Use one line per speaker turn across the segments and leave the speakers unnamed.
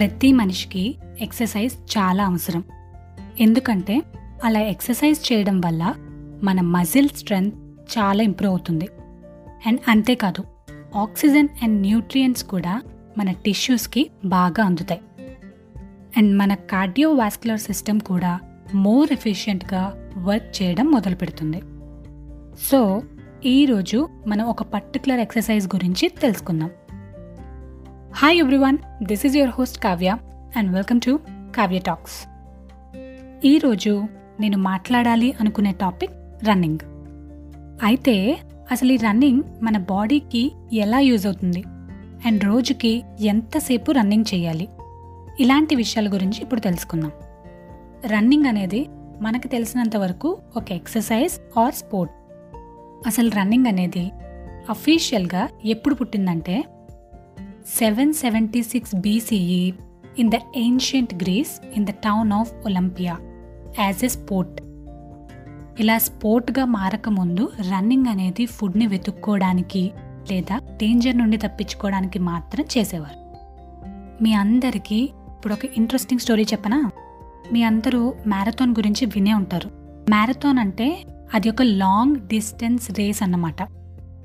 ప్రతి మనిషికి ఎక్సర్సైజ్ చాలా అవసరం. ఎందుకంటే అలా ఎక్సర్సైజ్ చేయడం వల్ల మన మజిల్ స్ట్రెంగ్త్ చాలా ఇంప్రూవ్ అవుతుంది. అండ్ అంతేకాదు ఆక్సిజన్ అండ్ న్యూట్రియంట్స్ కూడా మన టిష్యూస్కి బాగా అందుతాయి. అండ్ మన కార్డియోవాస్కులర్ సిస్టమ్ కూడా మోర్ ఎఫిషియెంట్గా వర్క్ చేయడం మొదలు పెడుతుంది సో ఈరోజు మనం ఒక పర్టికులర్ ఎక్సర్సైజ్ గురించి తెలుసుకుందాం. Hi everyone this is your host Kavya and welcome to Kavya talks ఈరోజు నేను మాట్లాడాలి అనుకునే టాపిక్ రన్నింగ్ అయితే అసలు ఈ రన్నింగ్ మన బాడీకి ఎలా యూజ్ అవుతుంది? అండ్ రోజుకి ఎంతసేపు రన్నింగ్ చేయాలి? ఇలాంటి విషయాల గురించి ఇప్పుడు తెలుసుకుందాం. రన్నింగ్ అనేది మనకు తెలిసినంత వరకు ఒక ఎక్సర్సైజ్ ఆర్ స్పోర్ట్ అసలు రన్నింగ్ అనేది అఫీషియల్గా ఎప్పుడు పుట్టిందంటే seven seventy six BCE in the ancient Greece in the town of Olympia as a sport ఇలా స్పోర్ట్గా మారకముందు రన్నింగ్ అనేది ఫుడ్ని వెతుక్కోవడానికి లేదా డేంజర్ నుండి తప్పించుకోవడానికి మాత్రం చేసేవారు. మీ అందరికీ ఇప్పుడు ఒక ఇంట్రెస్టింగ్ స్టోరీ చెప్పనా? మీ అందరూ మ్యారథాన్ గురించి వినే ఉంటారు. మ్యారథాన్ అంటే అది ఒక లాంగ్ డిస్టెన్స్ రేస్ అన్నమాట.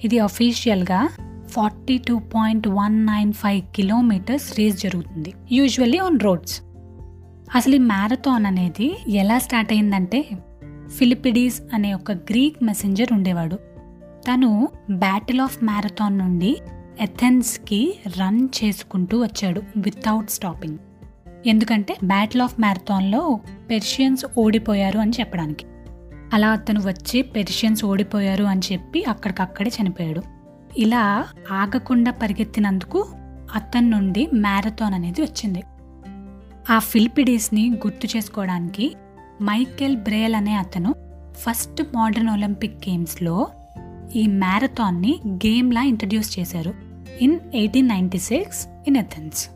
ఇది అఫీషియల్గా forty two point one nine five kilometres race జరుగుతుంది యూజువల్లీ ఆన్ రోడ్స్ అసలు ఈ మ్యారథాన్ అనేది ఎలా స్టార్ట్ అయిందంటే ఫిలిపిడీస్ అనే ఒక గ్రీక్ మెసెంజర్ ఉండేవాడు. తను బ్యాటిల్ ఆఫ్ మ్యారథాన్ నుండి ఎథెన్స్కి రన్ చేసుకుంటూ వచ్చాడు వితౌట్ స్టాపింగ్ ఎందుకంటే బ్యాటిల్ ఆఫ్ మ్యారథాన్లో పెర్షియన్స్ ఓడిపోయారు అని చెప్పడానికి. అలా అతను వచ్చి పెర్షియన్స్ ఓడిపోయారు అని చెప్పి అక్కడికక్కడే చనిపోయాడు. ఇలా ఆగకుండా పరిగెత్తినందుకు అతని నుండి మ్యారథాన్ అనేది వచ్చింది. ఆ ఫిల్పిడీస్ని గుర్తు చేసుకోవడానికి మైకెల్ బ్రేల్ అనే అతను ఫస్ట్ మోడర్న్ ఒలింపిక్ గేమ్స్లో ఈ మ్యారథాన్ని గేమ్లా ఇంట్రడ్యూస్ చేశారు. In eighteen ninety six in Athens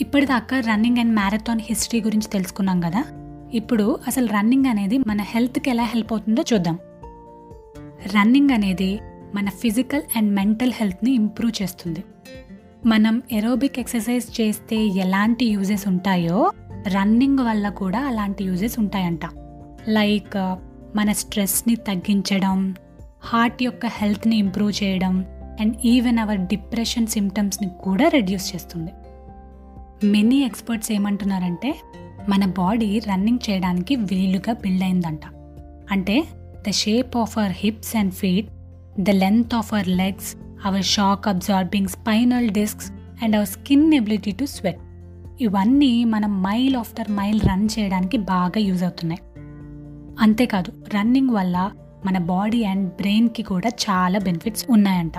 ఇప్పటిదాకా రన్నింగ్ అండ్ మ్యారథాన్ హిస్టరీ గురించి తెలుసుకున్నాం కదా? ఇప్పుడు అసలు రన్నింగ్ అనేది మన హెల్త్కి ఎలా హెల్ప్ అవుతుందో చూద్దాం. రన్నింగ్ అనేది మన ఫిజికల్ అండ్ మెంటల్ హెల్త్ని ఇంప్రూవ్ చేస్తుంది. మనం ఎరోబిక్ ఎక్సర్సైజ్ చేస్తే ఎలాంటి యూజెస్ ఉంటాయో రన్నింగ్ వల్ల కూడా అలాంటి యూజెస్ ఉంటాయంట. లైక్ మన స్ట్రెస్ని తగ్గించడం హార్ట్ యొక్క హెల్త్ని ఇంప్రూవ్ చేయడం అండ్ ఈవెన్ అవర్ డిప్రెషన్ సిమ్టమ్స్ని కూడా రెడ్యూస్ చేస్తుంది. మెనీ ఎక్స్పర్ట్స్ ఏమంటున్నారంటే మన బాడీ రన్నింగ్ చేయడానికి వీలుగా బిల్డ్ అయిందంట. అంటే the shape of our hips and feet the length of our legs our shock absorbing spinal discs and our skin ability to sweat ఇవన్నీ మనం మైల్ ఆఫ్టర్ మైల్ రన్ చేయడానికి బాగా యూజ్ అవుతున్నాయి. అంతేకాదు రన్నింగ్ వల్ల మన బాడీ అండ్ బ్రెయిన్కి కూడా చాలా బెనిఫిట్స్ ఉన్నాయంట.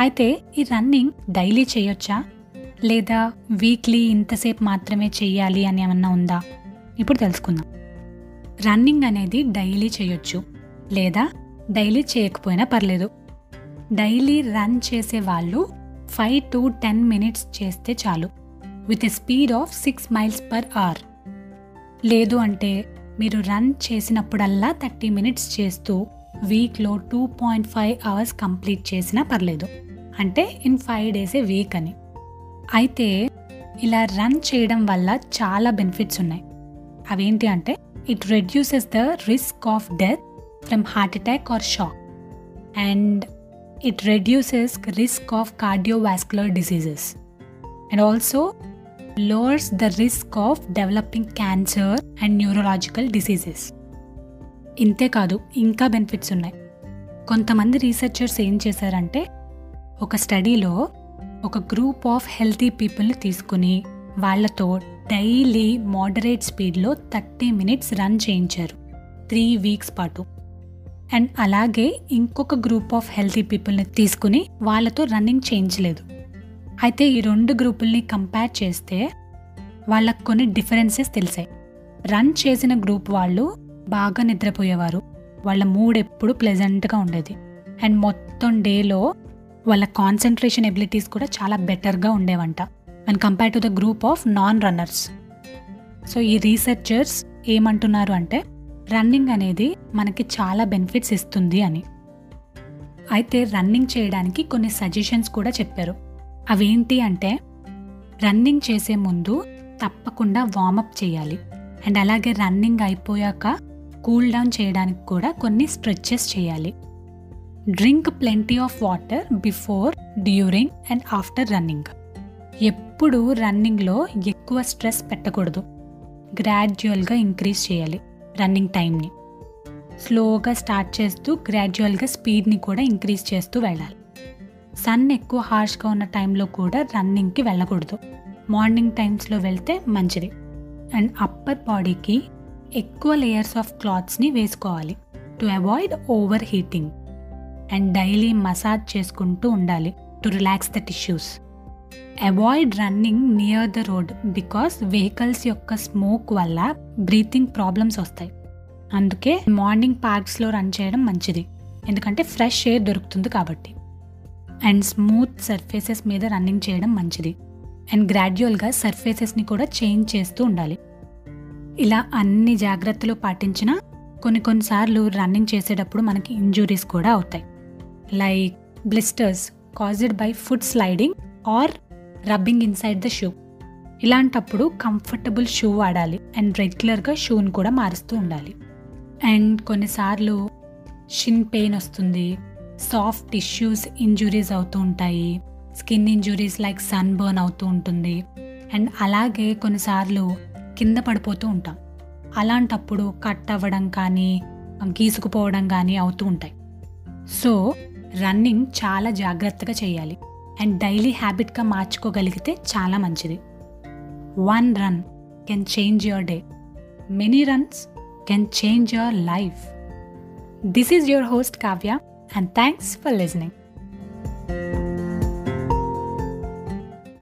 అయితే ఈ రన్నింగ్ డైలీ చేయొచ్చా? లేదా వీక్లీ ఇంతసేపు మాత్రమే చెయ్యాలి అని ఏమన్నా ఉందా? ఇప్పుడు తెలుసుకుందాం. రన్నింగ్ అనేది డైలీ చేయొచ్చు. లేదా డైలీ చేయకపోయినా పర్లేదు. డైలీ రన్ చేసే వాళ్ళు ఫైవ్ టు టెన్ మినిట్స్ చేస్తే చాలు. With a speed of six miles per hour. లేదు అంటే మీరు రన్ చేసినప్పుడల్లా థర్టీ మినిట్స్ చేస్తూ వీక్లో two point five hours complete చేసినా పర్లేదు. అంటే in five days a week అని. అయితే ఇలా రన్ చేయడం వల్ల చాలా బెనిఫిట్స్ ఉన్నాయి. అవేంటి అంటే it reduces the risk of death from heart attack or shock. And it reduces risk of cardiovascular diseases. And also lowers the risk of developing cancer and neurological diseases. ఇంతే కాదు ఇంకా benefits ఉన్నాయి. కొంతమంది researchers ఏం చేశారంటే ఒక స్టడీలో ఒక గ్రూప్ ఆఫ్ హెల్తీ పీపుల్ని తీసుకుని వాళ్ళతో డైలీ మోడరేట్ స్పీడ్లో థర్టీ మినిట్స్ రన్ చేయించారు. త్రీ వీక్స్ పాటు. అండ్ అలాగే ఇంకొక గ్రూప్ ఆఫ్ హెల్తీ పీపుల్ని తీసుకుని వాళ్ళతో రన్నింగ్ చేయించలేదు అయితే ఈ రెండు గ్రూపుల్ని కంపేర్ చేస్తే వాళ్ళకు కొన్ని డిఫరెన్సెస్ తెలిసాయి. రన్ చేసిన గ్రూప్ వాళ్ళు బాగా నిద్రపోయేవారు. వాళ్ళ మూడ్ ఎప్పుడు ప్లెజెంట్గా ఉండేది. అండ్ మొత్తం డేలో వాళ్ళ కాన్సన్ట్రేషన్ ఎబిలిటీస్ కూడా చాలా బెటర్గా ఉండేవంట. And compare to the group of non runners. So ఈ రీసెర్చర్స్ ఏమంటున్నారు అంటే రన్నింగ్ అనేది మనకి చాలా బెనిఫిట్స్ ఇస్తుంది అని. అయితే రన్నింగ్ చేయడానికి కొన్ని సజెషన్స్ కూడా చెప్పారు. అవేంటి అంటే రన్నింగ్ చేసే ముందు తప్పకుండా వార్మప్ చేయాలి. అండ్ అలాగే రన్నింగ్ అయిపోయాక కూల్ డౌన్ చేయడానికి కూడా కొన్ని స్ట్రెచెస్ చేయాలి. Drink plenty of water before during and after running. ఎప్పుడు రన్నింగ్లో ఎక్కువ స్ట్రెస్ పెట్టకూడదు. గ్రాడ్యువల్గా ఇంక్రీజ్ చేయాలి. రన్నింగ్ టైంని. స్లోగా స్టార్ట్ చేస్తూ గ్రాడ్యువల్గా స్పీడ్ని కూడా ఇంక్రీజ్ చేస్తూ వెళ్ళాలి. సన్ ఎక్కువ హార్ష్గా ఉన్న టైంలో కూడా రన్నింగ్కి వెళ్ళకూడదు. మార్నింగ్ టైమ్స్లో వెళ్తే మంచిది. అండ్ అప్పర్ బాడీకి ఎక్కువ లేయర్స్ ఆఫ్ క్లాత్స్ని వేసుకోవాలి. To avoid overheating and daily massage చేసుకుంటూ ఉండాలి. To relax the tissues. Avoid running near the road because vehicles యొక్క స్మోక్ వల్ల బ్రీతింగ్ ప్రాబ్లమ్స్ వస్తాయి. అందుకే మార్నింగ్ పార్క్స్లో రన్ చేయడం మంచిది. ఎందుకంటే ఫ్రెష్ ఎయిర్ దొరుకుతుంది కాబట్టి. అండ్ స్మూత్ సర్ఫేసెస్ మీద రన్నింగ్ చేయడం మంచిది. అండ్ గ్రాడ్యువల్గా సర్ఫేసెస్ని కూడా చేంజ్ చేస్తూ ఉండాలి. ఇలా అన్ని జాగ్రత్తలు పాటించిన కొన్ని కొన్నిసార్లు రన్నింగ్ చేసేటప్పుడు మనకి ఇంజురీస్ కూడా అవుతాయి. Like blisters caused by foot sliding or rubbing inside the shoe ఇలాంటప్పుడు కంఫర్టబుల్ షూ వాడాలి అండ్ రెగ్యులర్గా షూని కూడా మారుస్తూ ఉండాలి. అండ్ కొన్నిసార్లు షిన్ పెయిన్ వస్తుంది సాఫ్ట్ టిష్యూస్ ఇంజురీస్ అవుతూ ఉంటాయి skin injuries like sunburn అవుతూ ఉంటుంది అండ్ అలాగే కొన్నిసార్లు కింద పడిపోతూ ఉంటాం. అలాంటప్పుడు కట్ అవ్వడం కానీ గీసుకుపోవడం కానీ అవుతూ ఉంటాయి. సో రన్నింగ్ చాలా జాగ్రత్తగా చేయాలి. అండ్ డైలీ హ్యాబిట్గా మార్చుకోగలిగితే చాలా మంచిది one run can change your day many runs can change your life this is your host Kavya and thanks for listening